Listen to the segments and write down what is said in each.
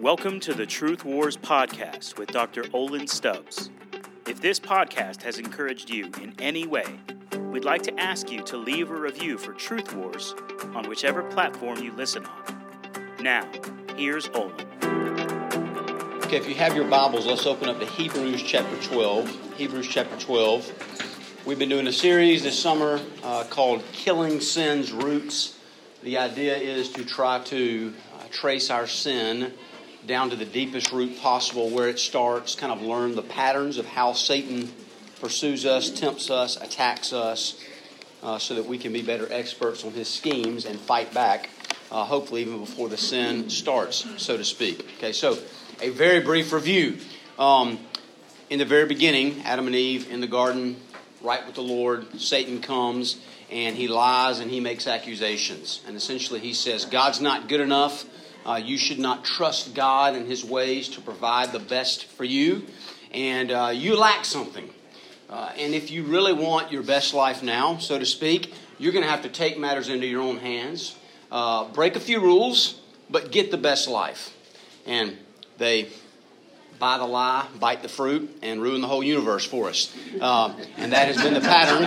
Welcome to the Truth Wars podcast with Dr. Olin Stubbs. If this podcast has encouraged you in any way, we'd like to ask you to leave a review for Truth Wars on whichever platform you listen on. Now, here's Olin. Okay, if you have your Bibles, let's open up to Hebrews chapter 12. Hebrews chapter 12. We've been doing a series this summer uh, called Killing Sin's Roots. The idea is to try to uh, trace our sin down to the deepest root possible, where it starts, kind of learn the patterns of how Satan pursues us, tempts us, attacks us, uh, so that we can be better experts on his schemes and fight back, uh, hopefully, even before the sin starts, so to speak. Okay, so a very brief review. Um, in the very beginning, Adam and Eve in the garden, right with the Lord, Satan comes and he lies and he makes accusations. And essentially, he says, God's not good enough. Uh, you should not trust God and His ways to provide the best for you, and uh, you lack something. Uh, and if you really want your best life now, so to speak, you're going to have to take matters into your own hands, uh, break a few rules, but get the best life. And they buy the lie, bite the fruit, and ruin the whole universe for us. Um, and that has been the pattern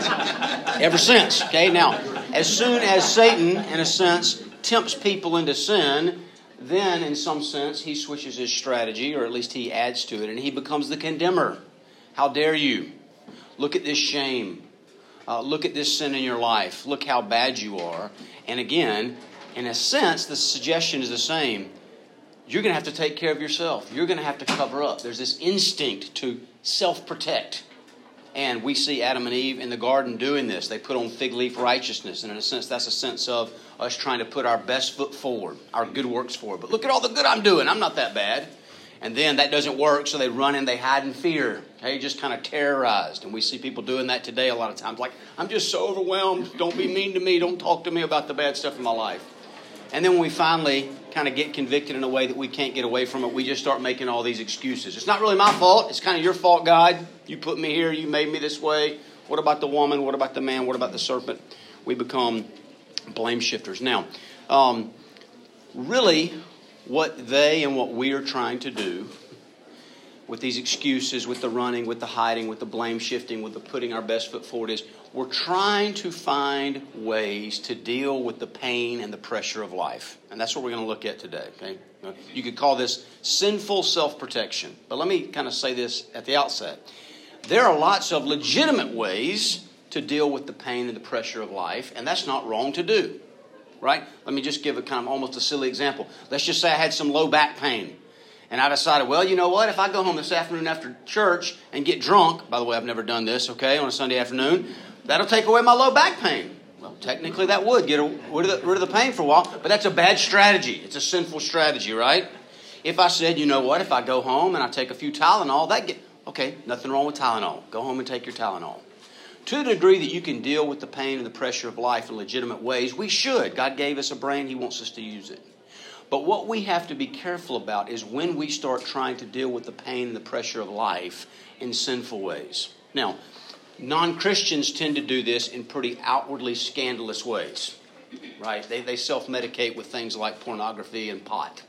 ever since. Okay, now, as soon as Satan, in a sense, tempts people into sin, then, in some sense, he switches his strategy, or at least he adds to it, and he becomes the condemner. How dare you? Look at this shame. Uh, look at this sin in your life. Look how bad you are. And again, in a sense, the suggestion is the same. You're going to have to take care of yourself. You're going to have to cover up. There's this instinct to self protect. And we see Adam and Eve in the garden doing this. They put on fig leaf righteousness. And in a sense, that's a sense of us trying to put our best foot forward, our good works forward. But look at all the good I'm doing. I'm not that bad. And then that doesn't work, so they run and they hide in fear. Okay, just kind of terrorized. And we see people doing that today a lot of times. Like, I'm just so overwhelmed. Don't be mean to me. Don't talk to me about the bad stuff in my life. And then when we finally kind of get convicted in a way that we can't get away from it, we just start making all these excuses. It's not really my fault. It's kind of your fault, God. You put me here. You made me this way. What about the woman? What about the man? What about the serpent? We become blame shifters. Now, um, really, what they and what we are trying to do with these excuses, with the running, with the hiding, with the blame shifting, with the putting our best foot forward is we're trying to find ways to deal with the pain and the pressure of life. And that's what we're going to look at today. Okay? You could call this sinful self protection. But let me kind of say this at the outset. There are lots of legitimate ways to deal with the pain and the pressure of life, and that's not wrong to do. Right? Let me just give a kind of almost a silly example. Let's just say I had some low back pain. And I decided, well, you know what? If I go home this afternoon after church and get drunk, by the way, I've never done this, okay, on a Sunday afternoon, that'll take away my low back pain. Well, technically, that would get rid of, the, rid of the pain for a while, but that's a bad strategy. It's a sinful strategy, right? If I said, you know what? If I go home and I take a few Tylenol, that get okay. Nothing wrong with Tylenol. Go home and take your Tylenol. To the degree that you can deal with the pain and the pressure of life in legitimate ways, we should. God gave us a brain; He wants us to use it. But what we have to be careful about is when we start trying to deal with the pain and the pressure of life in sinful ways. Now, non Christians tend to do this in pretty outwardly scandalous ways, right? They, they self medicate with things like pornography and pot.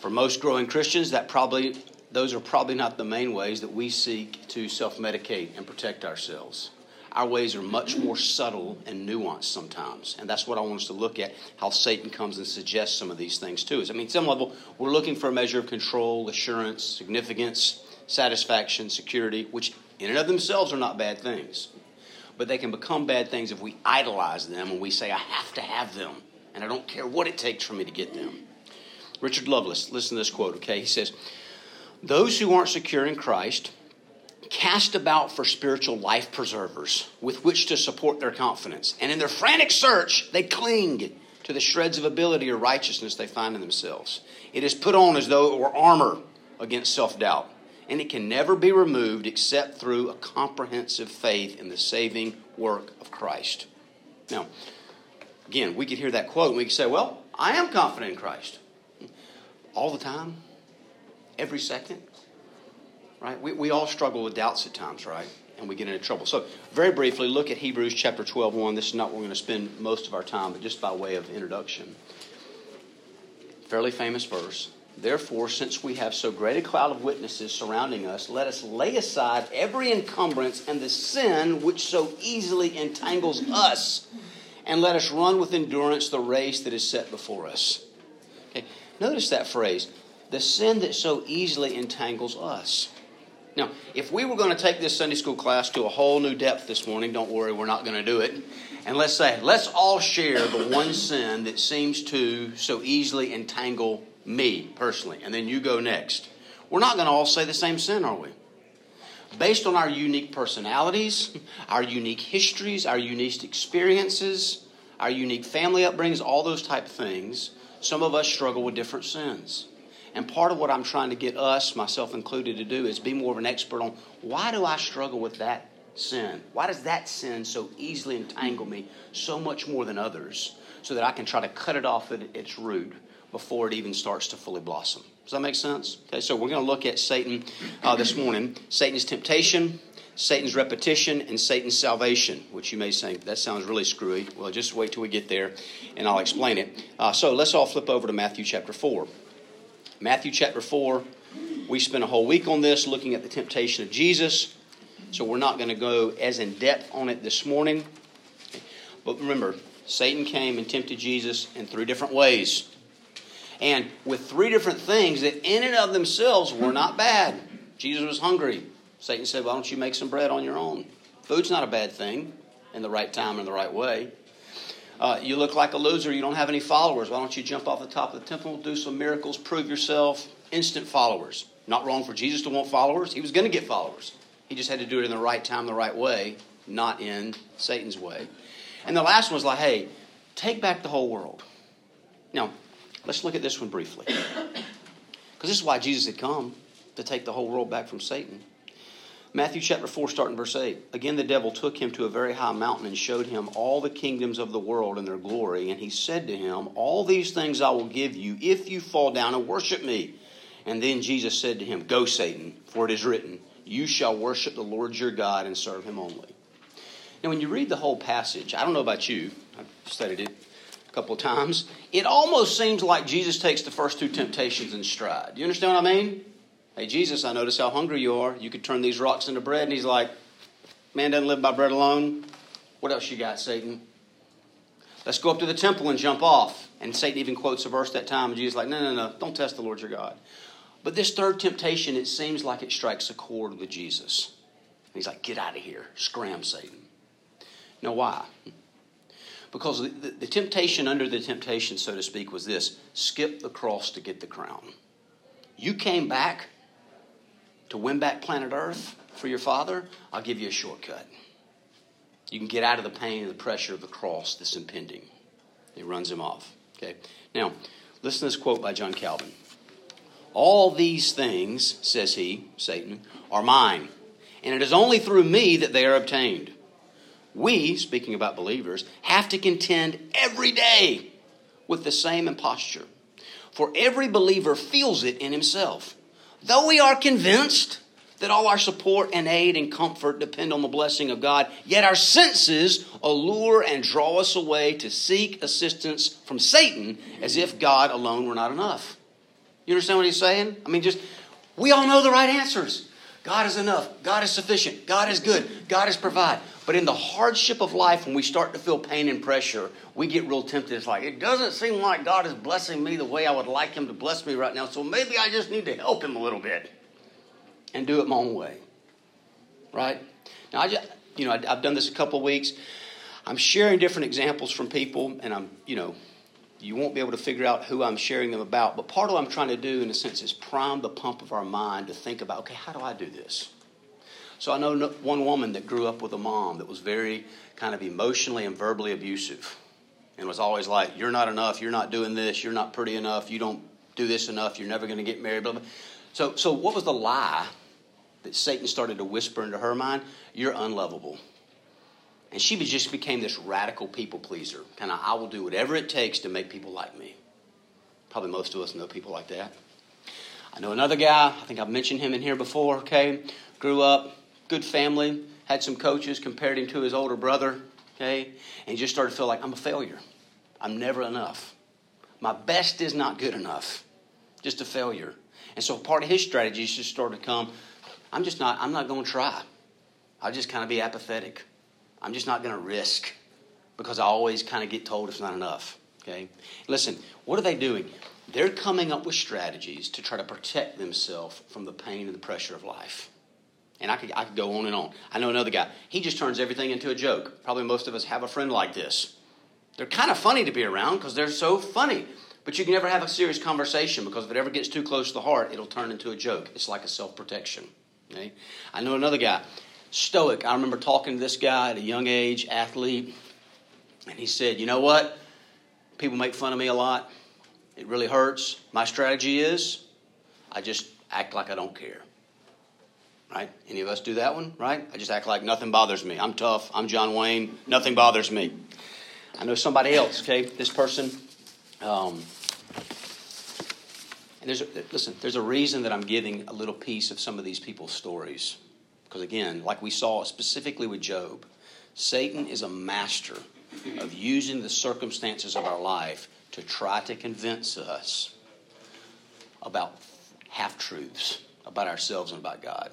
For most growing Christians, that probably those are probably not the main ways that we seek to self medicate and protect ourselves. Our ways are much more subtle and nuanced sometimes. And that's what I want us to look at how Satan comes and suggests some of these things to us. I mean, some level, we're looking for a measure of control, assurance, significance, satisfaction, security, which in and of themselves are not bad things. But they can become bad things if we idolize them and we say, I have to have them, and I don't care what it takes for me to get them. Richard Lovelace, listen to this quote, okay? He says, Those who aren't secure in Christ cast about for spiritual life preservers with which to support their confidence. And in their frantic search, they cling to the shreds of ability or righteousness they find in themselves. It is put on as though it were armor against self doubt, and it can never be removed except through a comprehensive faith in the saving work of Christ. Now, again, we could hear that quote and we could say, Well, I am confident in Christ. All the time, every second, right? We, we all struggle with doubts at times, right? And we get into trouble. So, very briefly, look at Hebrews chapter 12, 1. This is not where we're going to spend most of our time, but just by way of introduction. fairly famous verse. Therefore, since we have so great a cloud of witnesses surrounding us, let us lay aside every encumbrance and the sin which so easily entangles us, and let us run with endurance the race that is set before us. Okay, notice that phrase the sin that so easily entangles us. Now, if we were going to take this Sunday school class to a whole new depth this morning, don't worry, we're not going to do it. And let's say, let's all share the one sin that seems to so easily entangle me personally, and then you go next. We're not going to all say the same sin, are we? Based on our unique personalities, our unique histories, our unique experiences, our unique family upbringings, all those type of things, some of us struggle with different sins. And part of what I'm trying to get us, myself included, to do is be more of an expert on why do I struggle with that sin? Why does that sin so easily entangle me so much more than others so that I can try to cut it off at its root before it even starts to fully blossom? Does that make sense? Okay, so we're going to look at Satan uh, this morning Satan's temptation, Satan's repetition, and Satan's salvation, which you may say, that sounds really screwy. Well, just wait till we get there and I'll explain it. Uh, so let's all flip over to Matthew chapter 4. Matthew chapter 4. We spent a whole week on this looking at the temptation of Jesus. So we're not going to go as in depth on it this morning. But remember, Satan came and tempted Jesus in three different ways. And with three different things that in and of themselves were not bad. Jesus was hungry. Satan said, Why don't you make some bread on your own? Food's not a bad thing in the right time and the right way. Uh, you look like a loser. You don't have any followers. Why don't you jump off the top of the temple, do some miracles, prove yourself? Instant followers. Not wrong for Jesus to want followers. He was going to get followers. He just had to do it in the right time, the right way, not in Satan's way. And the last one was like, hey, take back the whole world. Now, let's look at this one briefly. Because this is why Jesus had come to take the whole world back from Satan. Matthew chapter 4, starting verse 8. Again, the devil took him to a very high mountain and showed him all the kingdoms of the world and their glory. And he said to him, All these things I will give you if you fall down and worship me. And then Jesus said to him, Go, Satan, for it is written, You shall worship the Lord your God and serve him only. Now, when you read the whole passage, I don't know about you, I've studied it a couple of times, it almost seems like Jesus takes the first two temptations in stride. Do you understand what I mean? Hey, Jesus, I notice how hungry you are. You could turn these rocks into bread. And he's like, Man doesn't live by bread alone. What else you got, Satan? Let's go up to the temple and jump off. And Satan even quotes a verse that time. And Jesus is like, No, no, no. Don't test the Lord your God. But this third temptation, it seems like it strikes a chord with Jesus. And he's like, Get out of here. Scram, Satan. Now, why? Because the, the, the temptation under the temptation, so to speak, was this skip the cross to get the crown. You came back to win back planet Earth for your father, I'll give you a shortcut. You can get out of the pain and the pressure of the cross that's impending. It runs him off. Okay. Now, listen to this quote by John Calvin. All these things, says he, Satan, are mine, and it is only through me that they are obtained. We, speaking about believers, have to contend every day with the same imposture. For every believer feels it in himself. Though we are convinced that all our support and aid and comfort depend on the blessing of God, yet our senses allure and draw us away to seek assistance from Satan as if God alone were not enough. You understand what he's saying? I mean, just, we all know the right answers. God is enough. God is sufficient. God is good. God is provide. But in the hardship of life, when we start to feel pain and pressure, we get real tempted. It's like, it doesn't seem like God is blessing me the way I would like Him to bless me right now, so maybe I just need to help Him a little bit and do it my own way. Right? Now, I just, you know, I've done this a couple of weeks. I'm sharing different examples from people, and I'm, you know, you won't be able to figure out who I'm sharing them about. But part of what I'm trying to do, in a sense, is prime the pump of our mind to think about, okay, how do I do this? So I know one woman that grew up with a mom that was very kind of emotionally and verbally abusive and was always like, You're not enough, you're not doing this, you're not pretty enough, you don't do this enough, you're never going to get married, blah, blah. So, so what was the lie that Satan started to whisper into her mind? You're unlovable. And she just became this radical people pleaser. Kind of, I will do whatever it takes to make people like me. Probably most of us know people like that. I know another guy, I think I've mentioned him in here before, okay? Grew up, good family, had some coaches, compared him to his older brother, okay? And he just started to feel like, I'm a failure. I'm never enough. My best is not good enough, just a failure. And so part of his strategy just started to come. I'm just not. I'm not going to try. I'll just kind of be apathetic. I'm just not going to risk because I always kind of get told it's not enough. Okay? Listen, what are they doing? They're coming up with strategies to try to protect themselves from the pain and the pressure of life. And I could, I could go on and on. I know another guy. He just turns everything into a joke. Probably most of us have a friend like this. They're kind of funny to be around because they're so funny. But you can never have a serious conversation because if it ever gets too close to the heart, it'll turn into a joke. It's like a self protection. Okay? I know another guy, stoic. I remember talking to this guy at a young age, athlete, and he said, You know what? People make fun of me a lot. It really hurts. My strategy is I just act like I don't care. Right? Any of us do that one, right? I just act like nothing bothers me. I'm tough. I'm John Wayne. Nothing bothers me. I know somebody else, okay? This person, um, and there's a, listen, there's a reason that I'm giving a little piece of some of these people's stories. Because again, like we saw specifically with Job, Satan is a master of using the circumstances of our life to try to convince us about half truths about ourselves and about God.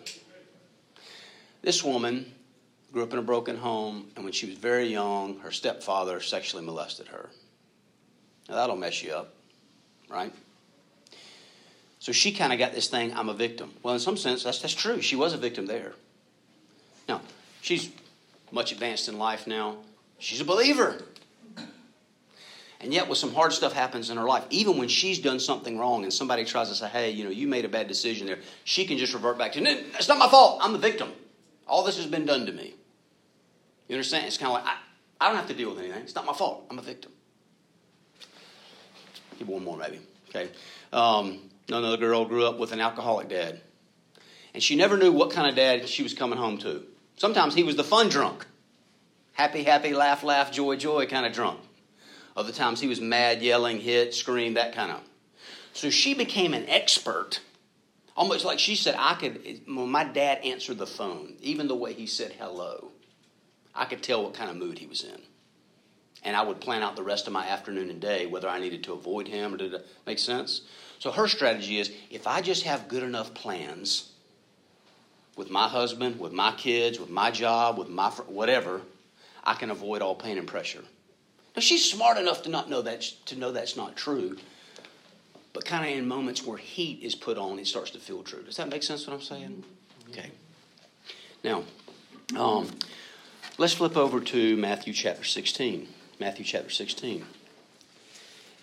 This woman grew up in a broken home, and when she was very young, her stepfather sexually molested her. Now, that'll mess you up, right? So she kind of got this thing, I'm a victim. Well, in some sense, that's, that's true. She was a victim there. Now, she's much advanced in life now. She's a believer. And yet, when some hard stuff happens in her life, even when she's done something wrong and somebody tries to say, hey, you know, you made a bad decision there, she can just revert back to, it's not my fault. I'm the victim. All this has been done to me. You understand? It's kind of like, I, I don't have to deal with anything. It's not my fault. I'm a victim. Give one more, maybe. Okay. Um, another girl grew up with an alcoholic dad. And she never knew what kind of dad she was coming home to. Sometimes he was the fun drunk. Happy, happy, laugh, laugh, joy, joy kind of drunk. Other times he was mad, yelling, hit, scream, that kind of. So she became an expert. Almost like she said, I could, when my dad answered the phone, even the way he said hello, I could tell what kind of mood he was in. And I would plan out the rest of my afternoon and day whether I needed to avoid him or did it make sense? So her strategy is if I just have good enough plans with my husband, with my kids, with my job, with my whatever, I can avoid all pain and pressure. Now she's smart enough to not know that to know that's not true. But kind of in moments where heat is put on, it starts to feel true. Does that make sense? What I'm saying? Okay. Now, um, let's flip over to Matthew chapter 16. Matthew chapter 16.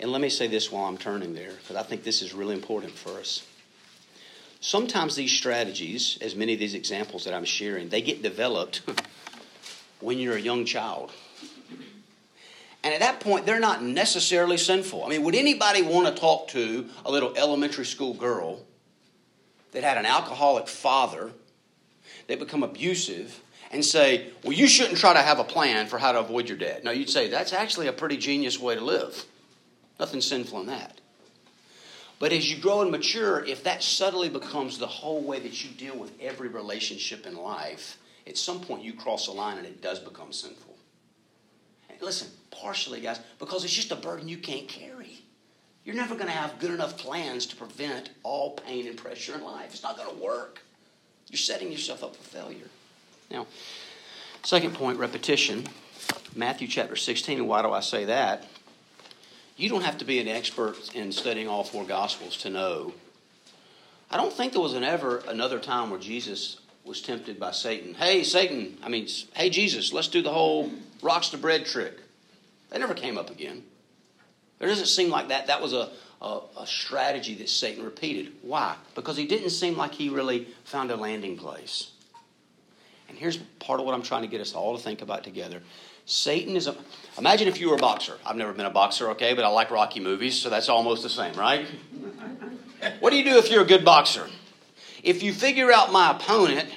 And let me say this while I'm turning there, because I think this is really important for us. Sometimes these strategies, as many of these examples that I'm sharing, they get developed when you're a young child. And at that point, they're not necessarily sinful. I mean, would anybody want to talk to a little elementary school girl that had an alcoholic father that become abusive and say, well, you shouldn't try to have a plan for how to avoid your dad? No, you'd say, that's actually a pretty genius way to live. Nothing sinful in that. But as you grow and mature, if that subtly becomes the whole way that you deal with every relationship in life, at some point you cross a line and it does become sinful. Listen, partially, guys, because it's just a burden you can't carry. You're never going to have good enough plans to prevent all pain and pressure in life. It's not going to work. You're setting yourself up for failure. Now, second point repetition. Matthew chapter 16. And why do I say that? You don't have to be an expert in studying all four Gospels to know. I don't think there was an ever another time where Jesus was tempted by Satan. Hey, Satan, I mean, hey, Jesus, let's do the whole rocks to bread trick. That never came up again. There doesn't seem like that. That was a, a, a, strategy that Satan repeated. Why? Because he didn't seem like he really found a landing place. And here's part of what I'm trying to get us all to think about together. Satan is a. Imagine if you were a boxer. I've never been a boxer, okay, but I like Rocky movies, so that's almost the same, right? what do you do if you're a good boxer? If you figure out my opponent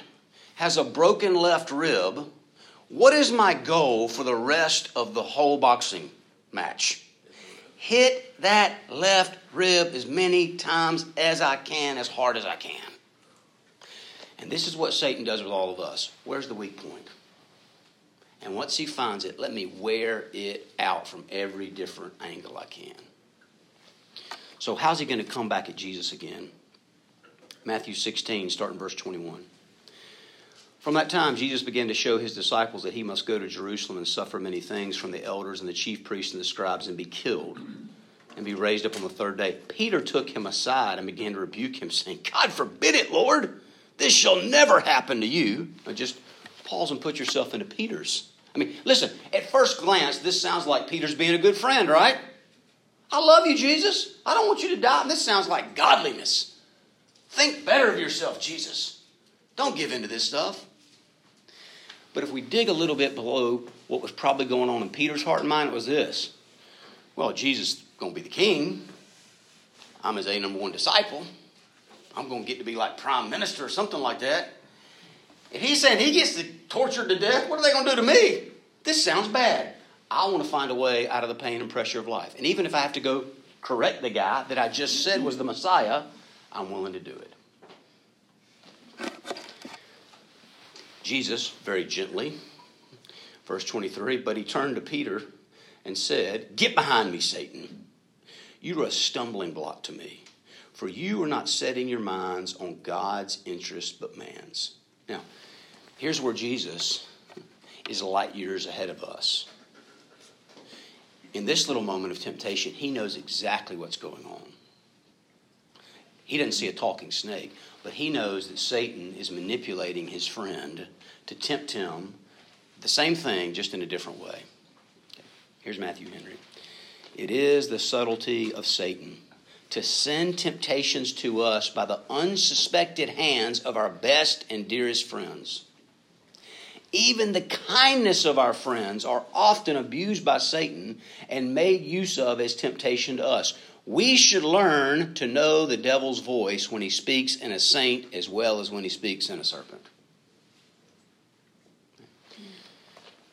has a broken left rib, what is my goal for the rest of the whole boxing match? Hit that left rib as many times as I can, as hard as I can. And this is what Satan does with all of us. Where's the weak point? And once he finds it, let me wear it out from every different angle I can. So, how's he going to come back at Jesus again? Matthew 16, starting verse 21. From that time, Jesus began to show his disciples that he must go to Jerusalem and suffer many things from the elders and the chief priests and the scribes and be killed and be raised up on the third day. Peter took him aside and began to rebuke him, saying, God forbid it, Lord. This shall never happen to you. Now just pause and put yourself into Peter's. I mean, listen, at first glance, this sounds like Peter's being a good friend, right? I love you, Jesus. I don't want you to die. This sounds like godliness. Think better of yourself, Jesus. Don't give in to this stuff. But if we dig a little bit below what was probably going on in Peter's heart and mind, it was this. Well, Jesus is going to be the king. I'm his A number one disciple. I'm going to get to be like prime minister or something like that. If he's saying he gets tortured to death, what are they going to do to me? This sounds bad. I want to find a way out of the pain and pressure of life. And even if I have to go correct the guy that I just said was the Messiah, I'm willing to do it. Jesus, very gently, verse 23, but he turned to Peter and said, Get behind me, Satan. You are a stumbling block to me, for you are not setting your minds on God's interests but man's. Now, here's where Jesus is light years ahead of us. In this little moment of temptation, he knows exactly what's going on. He doesn't see a talking snake, but he knows that Satan is manipulating his friend to tempt him the same thing, just in a different way. Here's Matthew Henry. It is the subtlety of Satan to send temptations to us by the unsuspected hands of our best and dearest friends. Even the kindness of our friends are often abused by Satan and made use of as temptation to us. We should learn to know the devil's voice when he speaks in a saint as well as when he speaks in a serpent.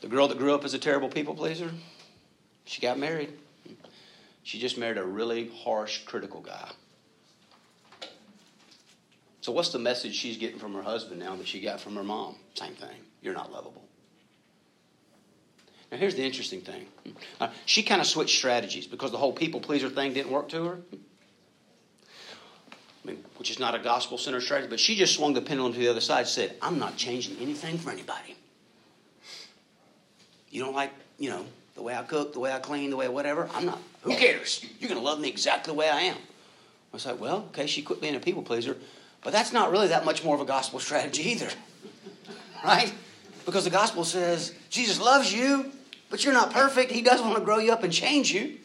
The girl that grew up as a terrible people pleaser, she got married. She just married a really harsh, critical guy. So, what's the message she's getting from her husband now that she got from her mom? Same thing. You're not lovable. Now, here's the interesting thing. Uh, she kind of switched strategies because the whole people pleaser thing didn't work to her. I mean, which is not a gospel centered strategy, but she just swung the pendulum to the other side said, I'm not changing anything for anybody. You don't like, you know, the way I cook, the way I clean, the way whatever. I'm not. Who cares? You're going to love me exactly the way I am. I was like, well, okay, she quit being a people pleaser, but that's not really that much more of a gospel strategy either. right? Because the gospel says Jesus loves you, but you're not perfect. He does want to grow you up and change you.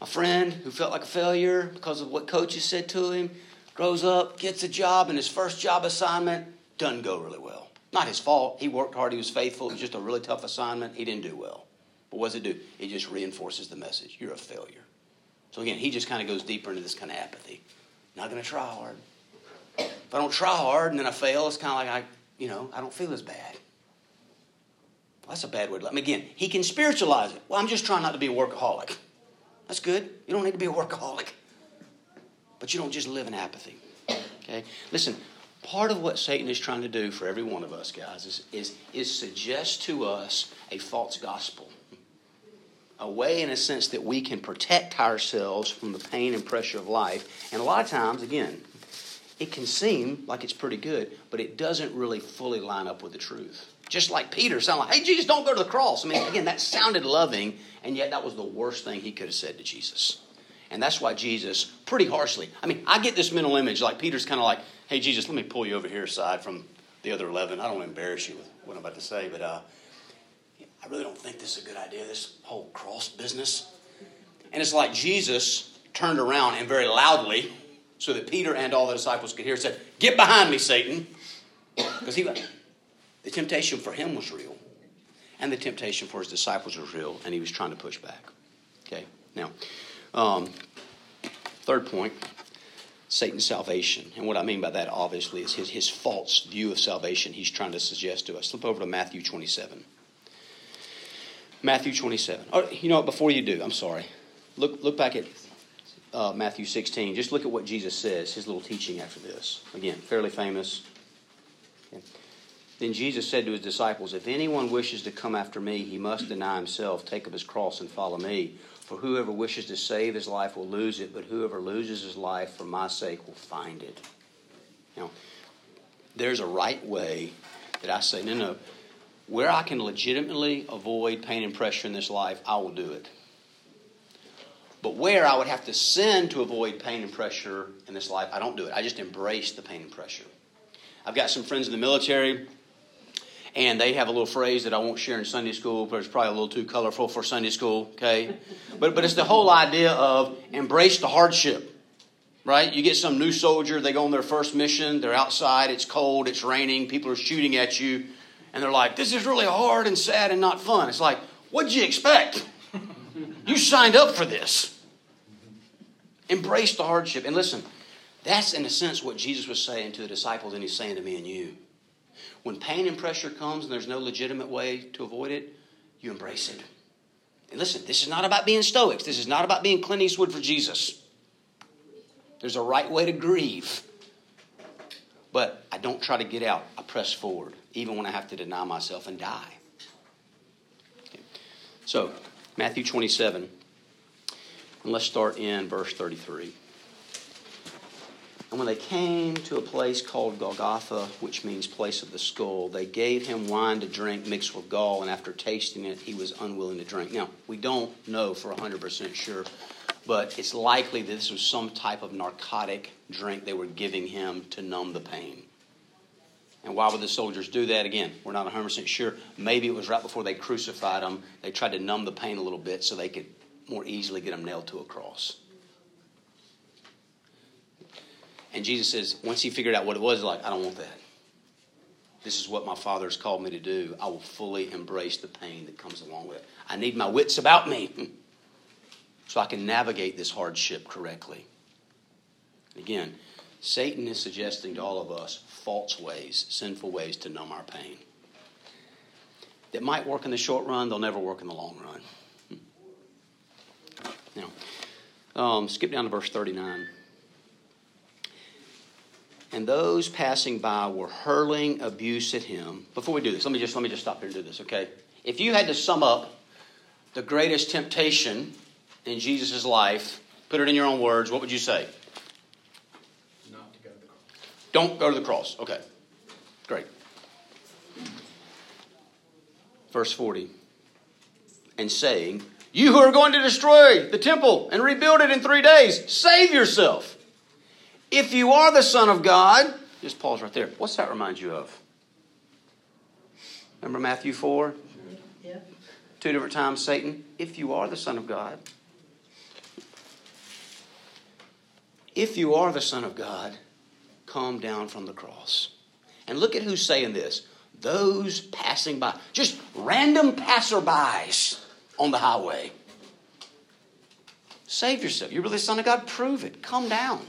A friend who felt like a failure because of what coaches said to him grows up, gets a job, and his first job assignment doesn't go really well. Not his fault. He worked hard. He was faithful. It was just a really tough assignment. He didn't do well. But what does it do? It just reinforces the message. You're a failure. So again, he just kind of goes deeper into this kind of apathy. Not going to try hard. If I don't try hard and then I fail, it's kind of like I, you know, I don't feel as bad. That's a bad word. I mean, again, he can spiritualize it. Well, I'm just trying not to be a workaholic. That's good. You don't need to be a workaholic. But you don't just live in apathy. Okay? Listen, part of what Satan is trying to do for every one of us, guys, is, is, is suggest to us a false gospel. A way, in a sense, that we can protect ourselves from the pain and pressure of life. And a lot of times, again, it can seem like it's pretty good, but it doesn't really fully line up with the truth. Just like Peter sounded like, hey, Jesus, don't go to the cross. I mean, again, that sounded loving, and yet that was the worst thing he could have said to Jesus. And that's why Jesus, pretty harshly, I mean, I get this mental image like Peter's kind of like, hey, Jesus, let me pull you over here aside from the other 11. I don't want to embarrass you with what I'm about to say, but uh, I really don't think this is a good idea, this whole cross business. And it's like Jesus turned around and very loudly, so that Peter and all the disciples could hear, said, Get behind me, Satan. Because he the temptation for him was real. And the temptation for his disciples was real, and he was trying to push back. Okay, now, um, third point Satan's salvation. And what I mean by that, obviously, is his, his false view of salvation he's trying to suggest to us. Flip over to Matthew 27. Matthew 27. Oh, you know what? Before you do, I'm sorry. Look, look back at uh, Matthew 16. Just look at what Jesus says, his little teaching after this. Again, fairly famous. Then Jesus said to his disciples, If anyone wishes to come after me, he must deny himself, take up his cross, and follow me. For whoever wishes to save his life will lose it, but whoever loses his life for my sake will find it. Now, there's a right way that I say, no, no, where I can legitimately avoid pain and pressure in this life, I will do it. But where I would have to sin to avoid pain and pressure in this life, I don't do it. I just embrace the pain and pressure. I've got some friends in the military, and they have a little phrase that I won't share in Sunday school, but it's probably a little too colorful for Sunday school, okay? But, but it's the whole idea of embrace the hardship, right? You get some new soldier, they go on their first mission, they're outside, it's cold, it's raining, people are shooting at you, and they're like, this is really hard and sad and not fun. It's like, what'd you expect? You signed up for this. Embrace the hardship. And listen, that's in a sense what Jesus was saying to the disciples, and he's saying to me and you. When pain and pressure comes and there's no legitimate way to avoid it, you embrace it. And listen, this is not about being stoics. This is not about being Clint Eastwood for Jesus. There's a right way to grieve. But I don't try to get out. I press forward, even when I have to deny myself and die. Okay. So, Matthew 27. And let's start in verse 33. And when they came to a place called Golgotha, which means place of the skull, they gave him wine to drink mixed with gall, and after tasting it, he was unwilling to drink. Now, we don't know for 100% sure, but it's likely that this was some type of narcotic drink they were giving him to numb the pain. And why would the soldiers do that? Again, we're not 100% sure. Maybe it was right before they crucified him. They tried to numb the pain a little bit so they could more easily get him nailed to a cross. And Jesus says, once he figured out what it was, like, I don't want that. This is what my Father has called me to do. I will fully embrace the pain that comes along with it. I need my wits about me so I can navigate this hardship correctly. Again, Satan is suggesting to all of us false ways, sinful ways to numb our pain. That might work in the short run, they'll never work in the long run. Now, um, skip down to verse 39. And those passing by were hurling abuse at him. Before we do this, let me just let me just stop here and do this, okay? If you had to sum up the greatest temptation in Jesus' life, put it in your own words, what would you say? Not to go to the cross. Don't go to the cross. Okay. Great. Verse 40. And saying, you who are going to destroy the temple and rebuild it in three days, save yourself. If you are the Son of God, just pause right there. What's that remind you of? Remember Matthew 4? Yeah. Two different times, Satan, if you are the Son of God. If you are the Son of God, come down from the cross. And look at who's saying this those passing by, just random passerbys on the highway. Save yourself. You're really the Son of God? Prove it. Come down.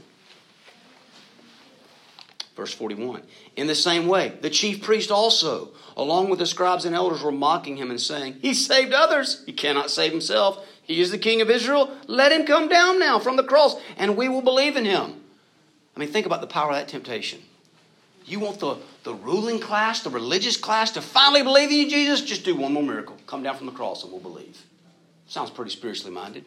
Verse 41. In the same way, the chief priest also, along with the scribes and elders, were mocking him and saying, He saved others. He cannot save himself. He is the king of Israel. Let him come down now from the cross, and we will believe in him. I mean, think about the power of that temptation. You want the, the ruling class, the religious class to finally believe in you, Jesus? Just do one more miracle. Come down from the cross, and we'll believe. Sounds pretty spiritually minded.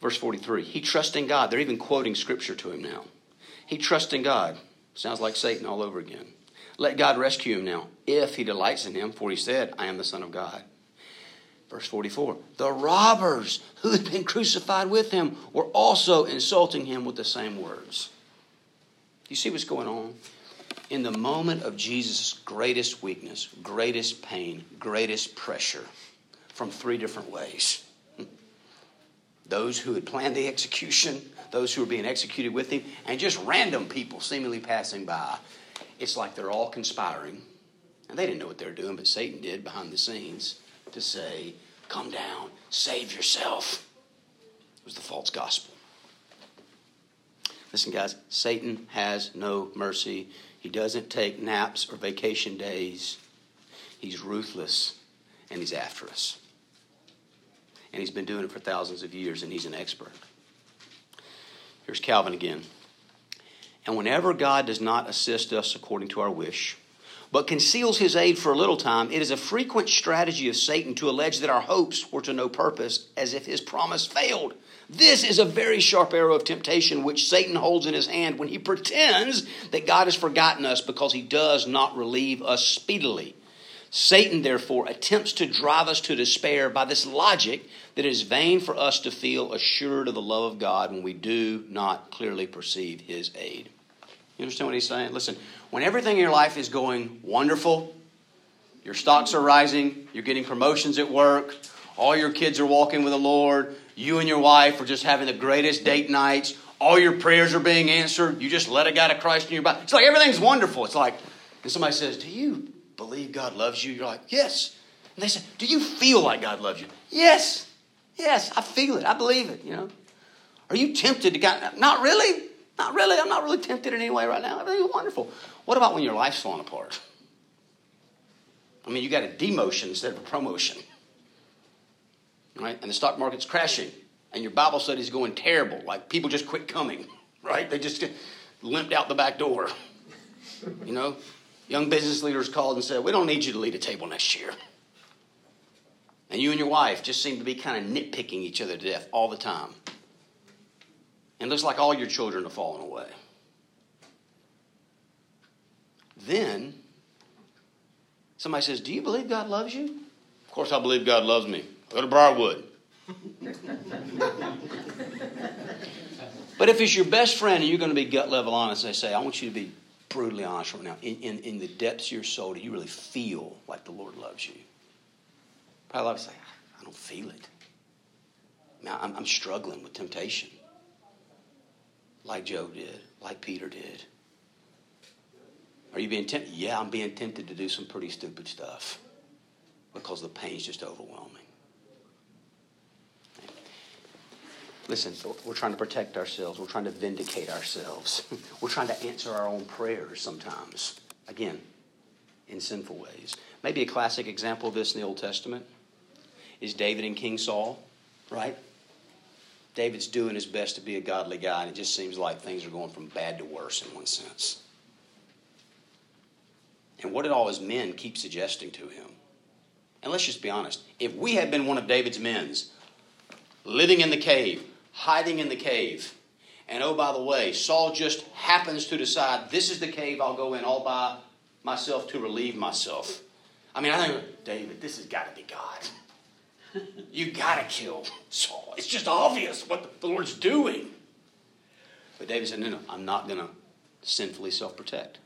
Verse 43 He trusts in God. They're even quoting scripture to him now. He trusts in God. Sounds like Satan all over again. Let God rescue him now, if he delights in him, for he said, I am the Son of God. Verse 44 The robbers who had been crucified with him were also insulting him with the same words. You see what's going on? In the moment of Jesus' greatest weakness, greatest pain, greatest pressure, from three different ways those who had planned the execution, those who were being executed with him, and just random people seemingly passing by. It's like they're all conspiring. And they didn't know what they were doing, but Satan did behind the scenes to say, Come down, save yourself. It was the false gospel. Listen, guys, Satan has no mercy. He doesn't take naps or vacation days. He's ruthless and he's after us and he's been doing it for thousands of years, and he's an expert. Here's Calvin again. And whenever God does not assist us according to our wish, but conceals his aid for a little time, it is a frequent strategy of Satan to allege that our hopes were to no purpose, as if his promise failed. This is a very sharp arrow of temptation which Satan holds in his hand when he pretends that God has forgotten us because he does not relieve us speedily. Satan, therefore, attempts to drive us to despair by this logic that it is vain for us to feel assured of the love of God when we do not clearly perceive his aid. You understand what he's saying? Listen, when everything in your life is going wonderful, your stocks are rising, you're getting promotions at work, all your kids are walking with the Lord, you and your wife are just having the greatest date nights, all your prayers are being answered, you just let a guy to Christ in your body. It's like everything's wonderful. It's like, and somebody says, Do you believe God loves you? You're like, Yes. And they say, Do you feel like God loves you? Yes. Yes, I feel it. I believe it, you know. Are you tempted to God? Not really. Not really. I'm not really tempted in any way right now. Everything's wonderful. What about when your life's falling apart? I mean, you got a demotion instead of a promotion. Right? And the stock market's crashing. And your Bible study's going terrible. Like people just quit coming. Right? They just limped out the back door. You know? Young business leaders called and said, We don't need you to lead a table next year. And you and your wife just seem to be kind of nitpicking each other to death all the time. And it looks like all your children are falling away. Then somebody says, Do you believe God loves you? Of course, I believe God loves me. Go to Briarwood. but if it's your best friend and you're going to be gut level honest, they say, I want you to be brutally honest right now. In, in, in the depths of your soul, do you really feel like the Lord loves you? Probably a lot of say, I don't feel it. I'm, I'm struggling with temptation like Job did, like Peter did. Are you being tempted? Yeah, I'm being tempted to do some pretty stupid stuff because the pain's just overwhelming. Listen, we're trying to protect ourselves. We're trying to vindicate ourselves. We're trying to answer our own prayers sometimes. Again, in sinful ways. Maybe a classic example of this in the Old Testament is David and King Saul, right? David's doing his best to be a godly guy, and it just seems like things are going from bad to worse in one sense. And what did all his men keep suggesting to him? And let's just be honest if we had been one of David's men's, living in the cave, hiding in the cave. And oh, by the way, Saul just happens to decide this is the cave I'll go in all by myself to relieve myself. I mean, I think, David, this has got to be God. You got to kill Saul. It's just obvious what the Lord's doing. But David said, No, no, I'm not going to sinfully self protect.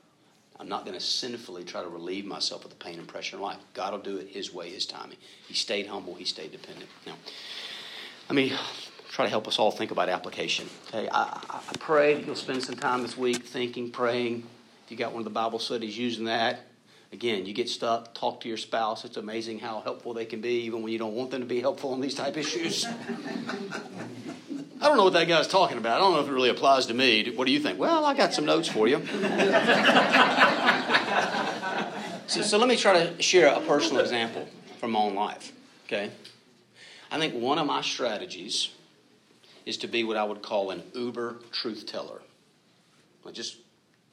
I'm not going to sinfully try to relieve myself of the pain and pressure in life. God will do it His way, His timing. He stayed humble, He stayed dependent. Now, let me try to help us all think about application. Okay, I, I pray you'll spend some time this week thinking, praying. If you got one of the Bible studies using that, again, you get stuck, talk to your spouse. It's amazing how helpful they can be, even when you don't want them to be helpful on these type issues. I don't know what that guy's talking about. I don't know if it really applies to me. What do you think? Well, I got some notes for you. so, so let me try to share a personal example from my own life. Okay. I think one of my strategies is to be what I would call an uber truth teller. Well, just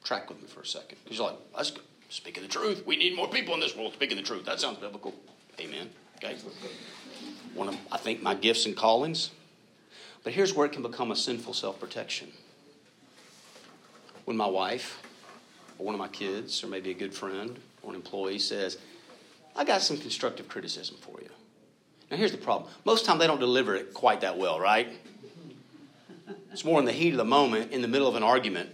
track with me for a second. Because you're like, let's go. Speaking the truth. We need more people in this world speaking the truth. That sounds biblical. Amen. Okay. One of, I think, my gifts and callings. But here's where it can become a sinful self protection. When my wife, or one of my kids, or maybe a good friend, or an employee says, I got some constructive criticism for you. Now, here's the problem. Most time, they don't deliver it quite that well, right? It's more in the heat of the moment, in the middle of an argument.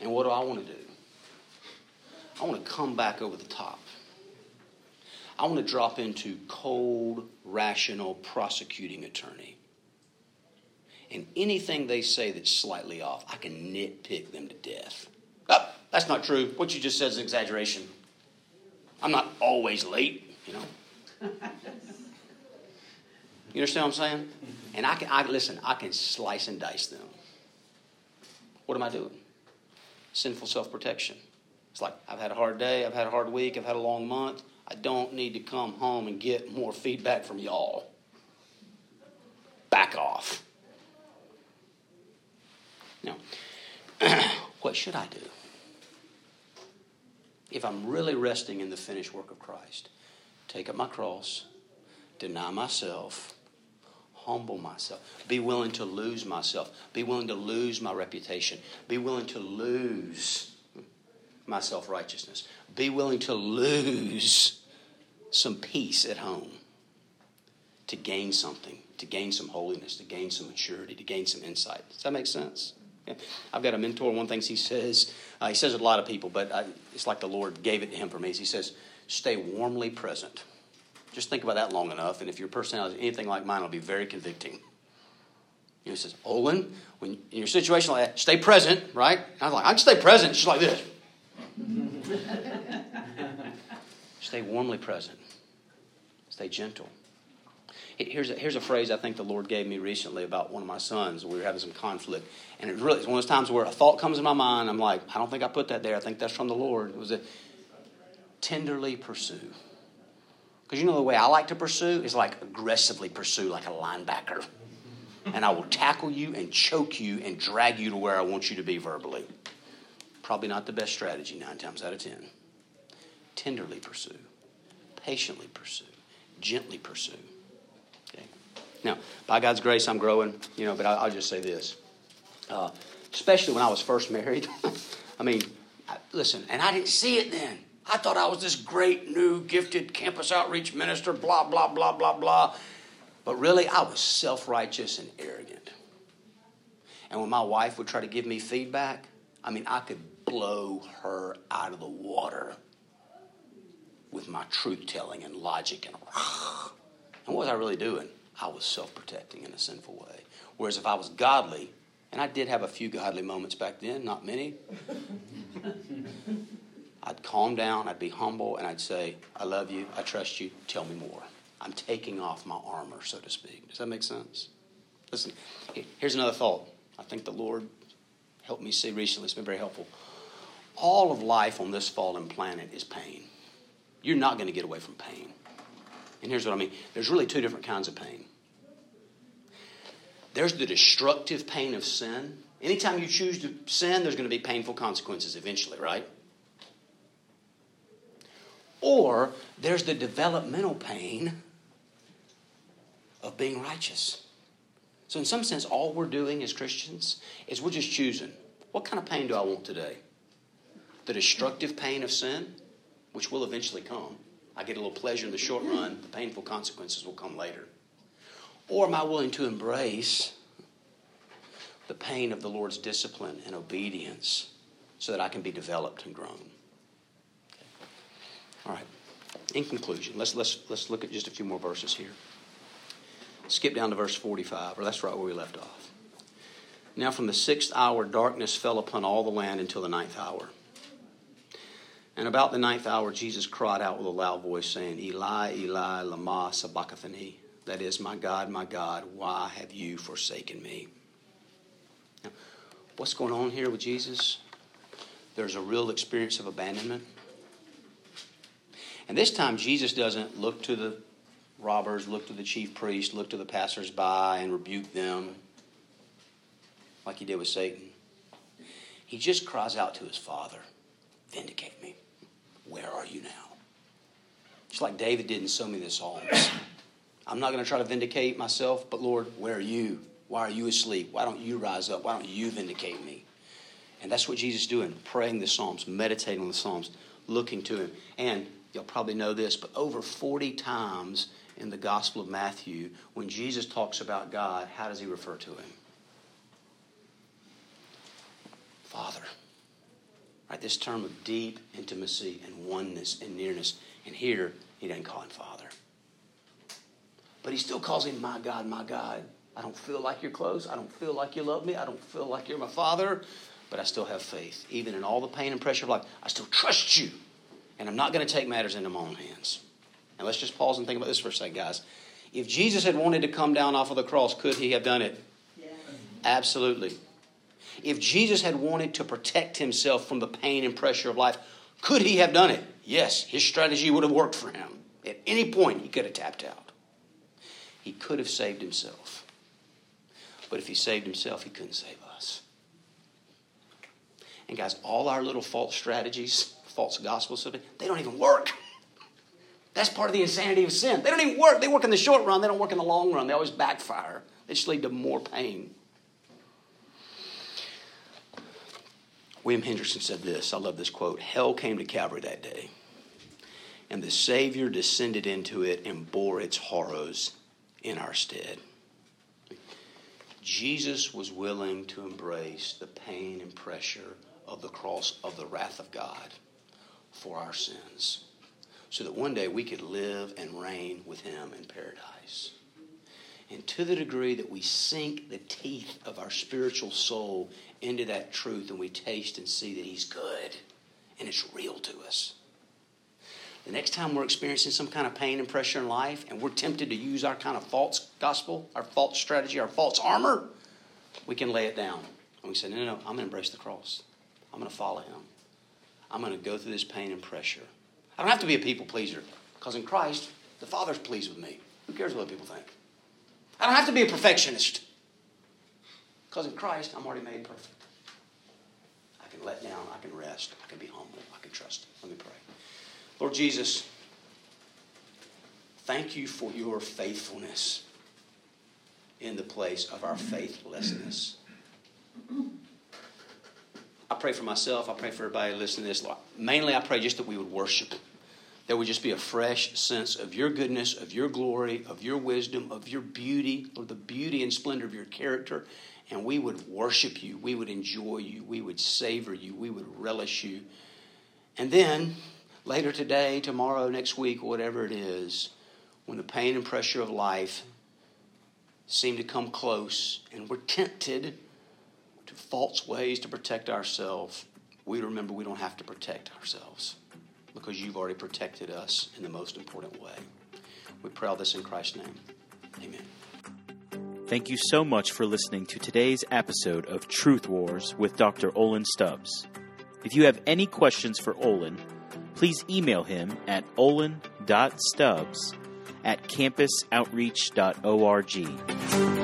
And what do I want to do? I want to come back over the top. I want to drop into cold, rational prosecuting attorney. And anything they say that's slightly off, I can nitpick them to death. Oh, that's not true. What you just said is an exaggeration. I'm not always late, you know. You understand what I'm saying? And I can, I, listen, I can slice and dice them. What am I doing? Sinful self protection. It's like, I've had a hard day, I've had a hard week, I've had a long month. I don't need to come home and get more feedback from y'all. Back off. Now, what should I do? if I'm really resting in the finished work of Christ, take up my cross, deny myself, humble myself, be willing to lose myself, be willing to lose my reputation, be willing to lose my self righteousness, be willing to lose some peace at home to gain something, to gain some holiness, to gain some maturity, to gain some insight. Does that make sense? I've got a mentor. One thing he says, uh, he says it a lot of people, but I, it's like the Lord gave it to him for me. He says, "Stay warmly present." Just think about that long enough, and if your personality is anything like mine, it'll be very convicting. You know, he says, Olin, when in your situation like that, stay present, right? And I was like, I can stay present. She's like this. stay warmly present. Stay gentle. Here's a, here's a phrase I think the Lord gave me recently about one of my sons. We were having some conflict. And it really, it's one of those times where a thought comes in my mind. I'm like, I don't think I put that there. I think that's from the Lord. It was a tenderly pursue. Because you know the way I like to pursue is like aggressively pursue, like a linebacker. And I will tackle you and choke you and drag you to where I want you to be verbally. Probably not the best strategy nine times out of ten. Tenderly pursue, patiently pursue, gently pursue. Okay. Now, by God's grace, I'm growing, you know, but I'll, just say this. Uh, especially when I was first married. I mean, listen, and I didn't see it then. I thought I was this great, new, gifted campus outreach minister, blah, blah, blah, blah, blah. But really, I was self righteous and arrogant. And when my wife would try to give me feedback, I mean, I could blow her out of the water with my truth telling and logic and and what was I really doing? I was self protecting in a sinful way. Whereas if I was godly, and I did have a few godly moments back then, not many, I'd calm down, I'd be humble, and I'd say, I love you, I trust you, tell me more. I'm taking off my armor, so to speak. Does that make sense? Listen, here's another thought. I think the Lord helped me see recently. It's been very helpful. All of life on this fallen planet is pain. You're not going to get away from pain. And here's what I mean there's really two different kinds of pain. There's the destructive pain of sin. Anytime you choose to sin, there's going to be painful consequences eventually, right? Or there's the developmental pain of being righteous. So, in some sense, all we're doing as Christians is we're just choosing what kind of pain do I want today? The destructive pain of sin, which will eventually come. I get a little pleasure in the short run, the painful consequences will come later. Or am I willing to embrace the pain of the Lord's discipline and obedience so that I can be developed and grown? All right. In conclusion, let's, let's, let's look at just a few more verses here. Skip down to verse 45, or that's right where we left off. Now, from the sixth hour, darkness fell upon all the land until the ninth hour. And about the ninth hour, Jesus cried out with a loud voice, saying, Eli, Eli, lama sabachthani. That is, my God, my God, why have you forsaken me? Now, what's going on here with Jesus? There's a real experience of abandonment. And this time, Jesus doesn't look to the robbers, look to the chief priest, look to the passersby, and rebuke them like he did with Satan. He just cries out to his Father, Vindicate me. Where are you now? Just like David did in so many of the Psalms. I'm not going to try to vindicate myself, but Lord, where are you? Why are you asleep? Why don't you rise up? Why don't you vindicate me? And that's what Jesus is doing, praying the Psalms, meditating on the Psalms, looking to Him. And You'll probably know this, but over 40 times in the Gospel of Matthew, when Jesus talks about God, how does he refer to him? Father. Right, this term of deep intimacy and oneness and nearness. And here, he doesn't call him Father. But he still calls him my God, my God. I don't feel like you're close. I don't feel like you love me. I don't feel like you're my Father. But I still have faith. Even in all the pain and pressure of life, I still trust you. And I'm not going to take matters into my own hands. And let's just pause and think about this for a second, guys. If Jesus had wanted to come down off of the cross, could he have done it? Yeah. Absolutely. If Jesus had wanted to protect himself from the pain and pressure of life, could he have done it? Yes, his strategy would have worked for him. At any point, he could have tapped out. He could have saved himself. But if he saved himself, he couldn't save us. And guys, all our little false strategies false gospels, they don't even work. That's part of the insanity of sin. They don't even work. They work in the short run, they don't work in the long run. They always backfire, they just lead to more pain. William Hendriksen said this I love this quote Hell came to Calvary that day, and the Savior descended into it and bore its horrors in our stead. Jesus was willing to embrace the pain and pressure of the cross of the wrath of God for our sins so that one day we could live and reign with Him in paradise. And to the degree that we sink the teeth of our spiritual soul into that truth and we taste and see that He's good and it's real to us. The next time we're experiencing some kind of pain and pressure in life and we're tempted to use our kind of false gospel, our false strategy, our false armor, we can lay it down. And we say, no, no, no, I'm going to embrace the cross. I'm going to follow Him. I'm going to go through this pain and pressure. I don't have to be a people pleaser because in Christ, the Father's pleased with me. Who cares what people think? I don't have to be a perfectionist because in Christ, I'm already made perfect. I can let down, I can rest, I can be humble, I can trust. Let me pray. Lord Jesus, thank you for your faithfulness in the place of our faithlessness. Pray for myself. I pray for everybody listening to this. Mainly, I pray just that we would worship. There would just be a fresh sense of your goodness, of your glory, of your wisdom, of your beauty, Lord, the beauty and splendor of your character. And we would worship you. We would enjoy you. We would savor you. We would relish you. And then, later today, tomorrow, next week, whatever it is, when the pain and pressure of life seem to come close and we're tempted false ways to protect ourselves, we remember we don't have to protect ourselves because you've already protected us in the most important way. We pray all this in Christ's name. Amen. Thank you so much for listening to today's episode of Truth Wars with Dr. Olin Stubbs. If you have any questions for Olin, please email him at olin.stubbs at campusoutreach.org.